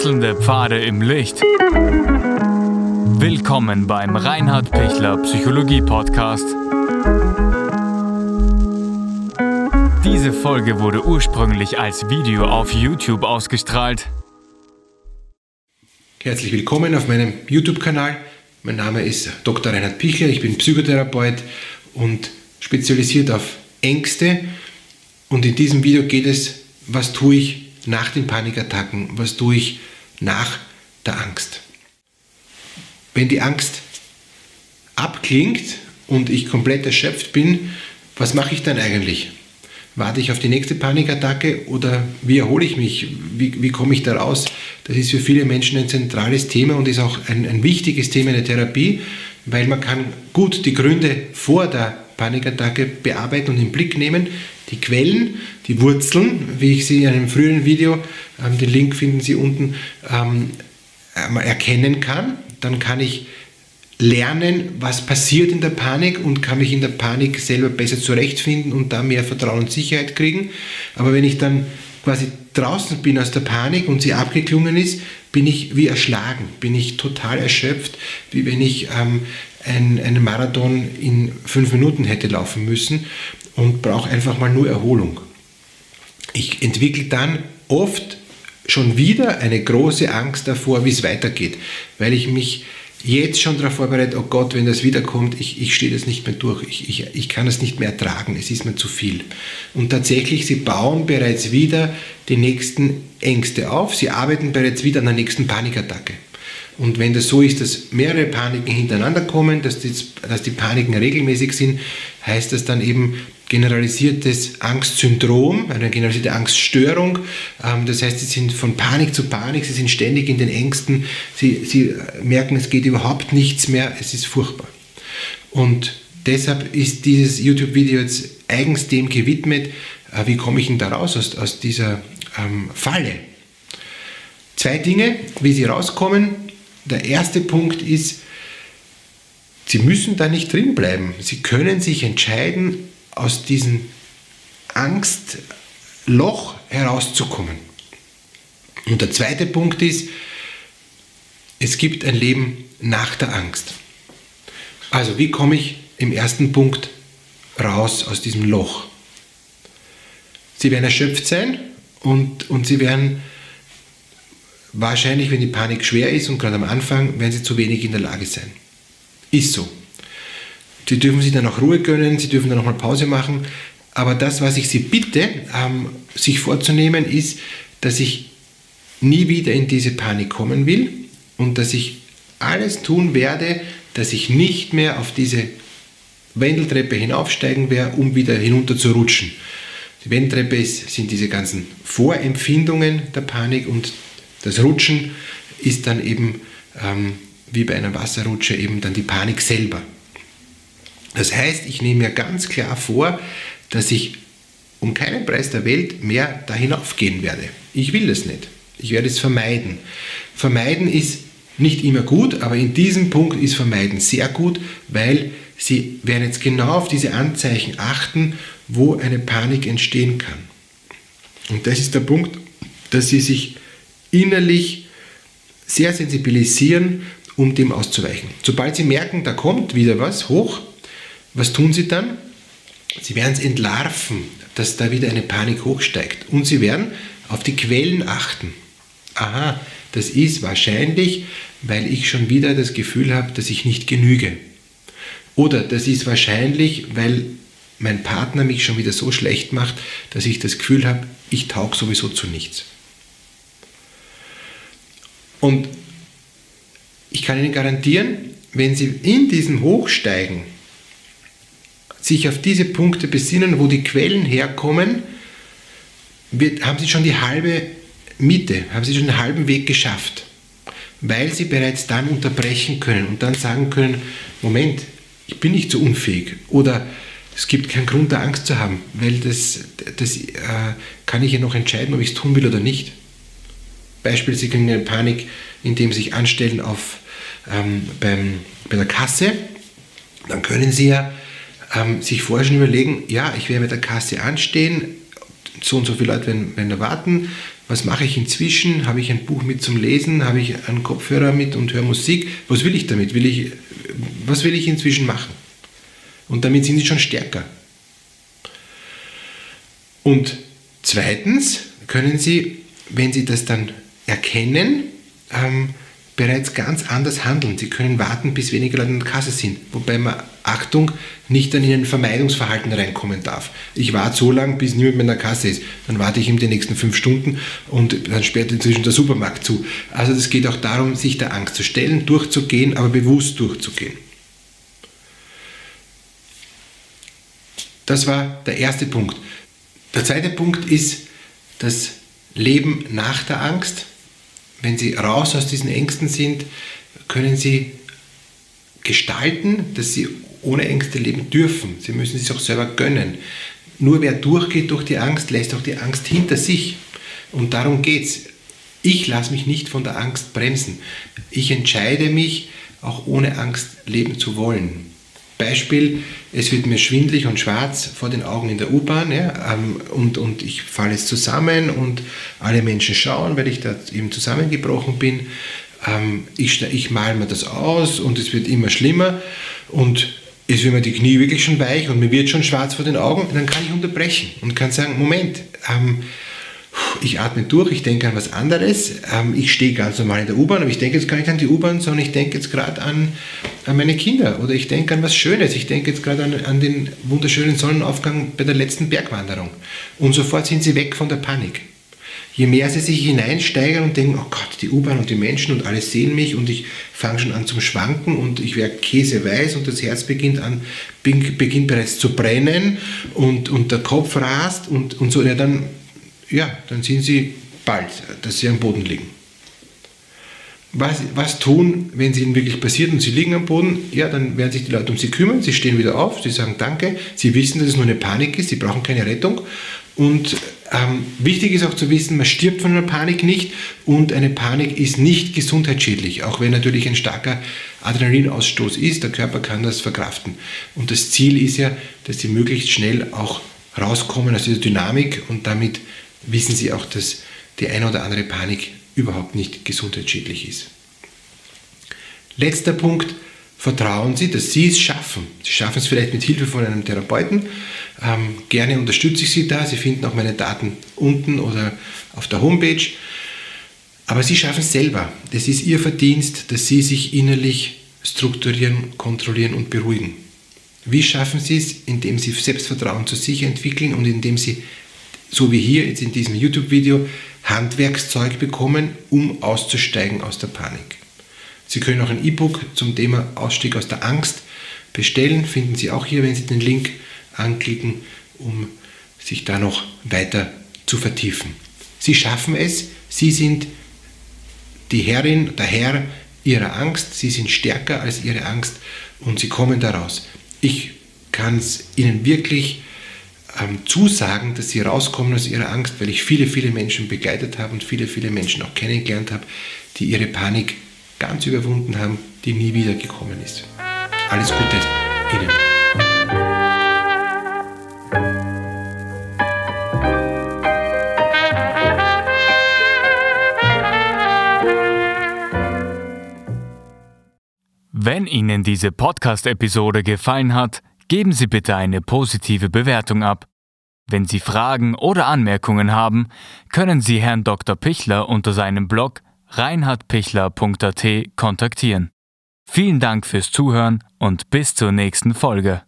Wechselnde Pfade im Licht. Willkommen beim Reinhard Pichler Psychologie Podcast. Diese Folge wurde ursprünglich als Video auf YouTube ausgestrahlt. Herzlich willkommen auf meinem YouTube-Kanal. Mein Name ist Dr. Reinhard Pichler, ich bin Psychotherapeut und spezialisiert auf Ängste. Und in diesem Video geht es, was tue ich nach den Panikattacken, was tue ich nach der Angst. Wenn die Angst abklingt und ich komplett erschöpft bin, was mache ich dann eigentlich? Warte ich auf die nächste Panikattacke oder wie erhole ich mich? Wie, wie komme ich da raus? Das ist für viele Menschen ein zentrales Thema und ist auch ein, ein wichtiges Thema in der Therapie, weil man kann gut die Gründe vor der Panikattacke bearbeiten und im Blick nehmen. Die Quellen, die Wurzeln, wie ich sie in einem früheren Video, ähm, den Link finden Sie unten, ähm, erkennen kann. Dann kann ich lernen, was passiert in der Panik und kann mich in der Panik selber besser zurechtfinden und da mehr Vertrauen und Sicherheit kriegen. Aber wenn ich dann quasi draußen bin aus der Panik und sie abgeklungen ist, bin ich wie erschlagen, bin ich total erschöpft, wie wenn ich ähm, ein, einen Marathon in fünf Minuten hätte laufen müssen und brauche einfach mal nur Erholung. Ich entwickle dann oft schon wieder eine große Angst davor, wie es weitergeht, weil ich mich jetzt schon darauf vorbereitet, oh Gott, wenn das wiederkommt, ich, ich stehe das nicht mehr durch, ich, ich, ich kann es nicht mehr ertragen, es ist mir zu viel. Und tatsächlich, sie bauen bereits wieder die nächsten Ängste auf, sie arbeiten bereits wieder an der nächsten Panikattacke. Und wenn das so ist, dass mehrere Paniken hintereinander kommen, dass die, dass die Paniken regelmäßig sind, heißt das dann eben, generalisiertes Angstsyndrom, eine generalisierte Angststörung. Ähm, das heißt, sie sind von Panik zu Panik, sie sind ständig in den Ängsten, sie, sie merken, es geht überhaupt nichts mehr, es ist furchtbar. Und deshalb ist dieses YouTube-Video jetzt eigens dem gewidmet, äh, wie komme ich denn da raus aus, aus dieser ähm, Falle. Zwei Dinge, wie Sie rauskommen. Der erste Punkt ist, Sie müssen da nicht drin bleiben. Sie können sich entscheiden, aus diesem Angstloch herauszukommen. Und der zweite Punkt ist, es gibt ein Leben nach der Angst. Also wie komme ich im ersten Punkt raus aus diesem Loch? Sie werden erschöpft sein und, und Sie werden wahrscheinlich, wenn die Panik schwer ist und gerade am Anfang, werden Sie zu wenig in der Lage sein. Ist so. Sie dürfen sich dann auch Ruhe gönnen, Sie dürfen dann auch mal Pause machen. Aber das, was ich Sie bitte, ähm, sich vorzunehmen, ist, dass ich nie wieder in diese Panik kommen will und dass ich alles tun werde, dass ich nicht mehr auf diese Wendeltreppe hinaufsteigen werde, um wieder hinunter zu rutschen. Die Wendeltreppe ist, sind diese ganzen Vorempfindungen der Panik und das Rutschen ist dann eben ähm, wie bei einer Wasserrutsche eben dann die Panik selber. Das heißt, ich nehme mir ganz klar vor, dass ich um keinen Preis der Welt mehr da hinaufgehen werde. Ich will das nicht. Ich werde es vermeiden. Vermeiden ist nicht immer gut, aber in diesem Punkt ist Vermeiden sehr gut, weil Sie werden jetzt genau auf diese Anzeichen achten, wo eine Panik entstehen kann. Und das ist der Punkt, dass Sie sich innerlich sehr sensibilisieren, um dem auszuweichen. Sobald Sie merken, da kommt wieder was hoch, was tun sie dann? Sie werden es entlarven, dass da wieder eine Panik hochsteigt. Und sie werden auf die Quellen achten. Aha, das ist wahrscheinlich, weil ich schon wieder das Gefühl habe, dass ich nicht genüge. Oder das ist wahrscheinlich, weil mein Partner mich schon wieder so schlecht macht, dass ich das Gefühl habe, ich taug sowieso zu nichts. Und ich kann Ihnen garantieren, wenn Sie in diesem Hochsteigen sich auf diese Punkte besinnen, wo die Quellen herkommen, wird, haben sie schon die halbe Miete, haben sie schon den halben Weg geschafft, weil sie bereits dann unterbrechen können und dann sagen können, Moment, ich bin nicht so unfähig oder es gibt keinen Grund, da Angst zu haben, weil das, das äh, kann ich ja noch entscheiden, ob ich es tun will oder nicht. Beispiel, Sie kriegen eine Panik, indem Sie sich anstellen auf, ähm, beim, bei der Kasse, dann können Sie ja ähm, sich vorher schon überlegen, ja, ich werde mit der Kasse anstehen, so und so viele Leute werden, werden da warten, Was mache ich inzwischen? Habe ich ein Buch mit zum Lesen? Habe ich einen Kopfhörer mit und höre Musik? Was will ich damit? Will ich, was will ich inzwischen machen? Und damit sind sie schon stärker. Und zweitens können sie, wenn sie das dann erkennen, ähm, bereits ganz anders handeln. Sie können warten, bis weniger Leute in der Kasse sind. Wobei man, Achtung, nicht dann in ein Vermeidungsverhalten reinkommen darf. Ich warte so lange, bis niemand mehr in der Kasse ist. Dann warte ich ihm die nächsten fünf Stunden und dann sperrt inzwischen der Supermarkt zu. Also es geht auch darum, sich der Angst zu stellen, durchzugehen, aber bewusst durchzugehen. Das war der erste Punkt. Der zweite Punkt ist das Leben nach der Angst. Wenn Sie raus aus diesen Ängsten sind, können Sie gestalten, dass Sie ohne Ängste leben dürfen. Sie müssen es sich auch selber gönnen. Nur wer durchgeht durch die Angst, lässt auch die Angst hinter sich. Und darum geht es. Ich lasse mich nicht von der Angst bremsen. Ich entscheide mich, auch ohne Angst leben zu wollen. Beispiel, es wird mir schwindlig und schwarz vor den Augen in der U-Bahn ja, ähm, und, und ich falle es zusammen und alle Menschen schauen, weil ich da eben zusammengebrochen bin. Ähm, ich, ich male mir das aus und es wird immer schlimmer und es wird mir die Knie wirklich schon weich und mir wird schon schwarz vor den Augen, dann kann ich unterbrechen und kann sagen, Moment, ähm, ich atme durch, ich denke an was anderes, ähm, ich stehe ganz normal in der U-Bahn, aber ich denke jetzt gar nicht an die U-Bahn, sondern ich denke jetzt gerade an, an meine Kinder oder ich denke an was Schönes, ich denke jetzt gerade an, an den wunderschönen Sonnenaufgang bei der letzten Bergwanderung. Und sofort sind sie weg von der Panik. Je mehr sie sich hineinsteigern und denken, oh Gott, die U-Bahn und die Menschen und alle sehen mich und ich fange schon an zum Schwanken und ich werde käseweiß und das Herz beginnt, an, beginnt bereits zu brennen und, und der Kopf rast und, und so, ja, dann ja, dann sind sie bald, dass sie am Boden liegen. Was, was tun, wenn es ihnen wirklich passiert und sie liegen am Boden? Ja, dann werden sich die Leute um sie kümmern, sie stehen wieder auf, sie sagen Danke, sie wissen, dass es nur eine Panik ist, sie brauchen keine Rettung. Und ähm, wichtig ist auch zu wissen, man stirbt von einer Panik nicht und eine Panik ist nicht gesundheitsschädlich, auch wenn natürlich ein starker Adrenalinausstoß ist, der Körper kann das verkraften. Und das Ziel ist ja, dass sie möglichst schnell auch rauskommen aus dieser Dynamik und damit wissen Sie auch, dass die eine oder andere Panik überhaupt nicht gesundheitsschädlich ist. Letzter Punkt, vertrauen Sie, dass Sie es schaffen. Sie schaffen es vielleicht mit Hilfe von einem Therapeuten. Ähm, gerne unterstütze ich Sie da. Sie finden auch meine Daten unten oder auf der Homepage. Aber Sie schaffen es selber. Das ist Ihr Verdienst, dass Sie sich innerlich strukturieren, kontrollieren und beruhigen. Wie schaffen Sie es? Indem Sie Selbstvertrauen zu sich entwickeln und indem Sie so wie hier jetzt in diesem YouTube-Video, Handwerkszeug bekommen, um auszusteigen aus der Panik. Sie können auch ein E-Book zum Thema Ausstieg aus der Angst bestellen, finden Sie auch hier, wenn Sie den Link anklicken, um sich da noch weiter zu vertiefen. Sie schaffen es, Sie sind die Herrin, der Herr Ihrer Angst, Sie sind stärker als Ihre Angst und Sie kommen daraus. Ich kann es Ihnen wirklich ähm, zusagen, dass sie rauskommen aus ihrer Angst, weil ich viele, viele Menschen begleitet habe und viele, viele Menschen auch kennengelernt habe, die ihre Panik ganz überwunden haben, die nie wieder gekommen ist. Alles Gute Ihnen. Wenn Ihnen diese Podcast-Episode gefallen hat, geben Sie bitte eine positive Bewertung ab. Wenn Sie Fragen oder Anmerkungen haben, können Sie Herrn Dr. Pichler unter seinem Blog reinhardpichler.at kontaktieren. Vielen Dank fürs Zuhören und bis zur nächsten Folge.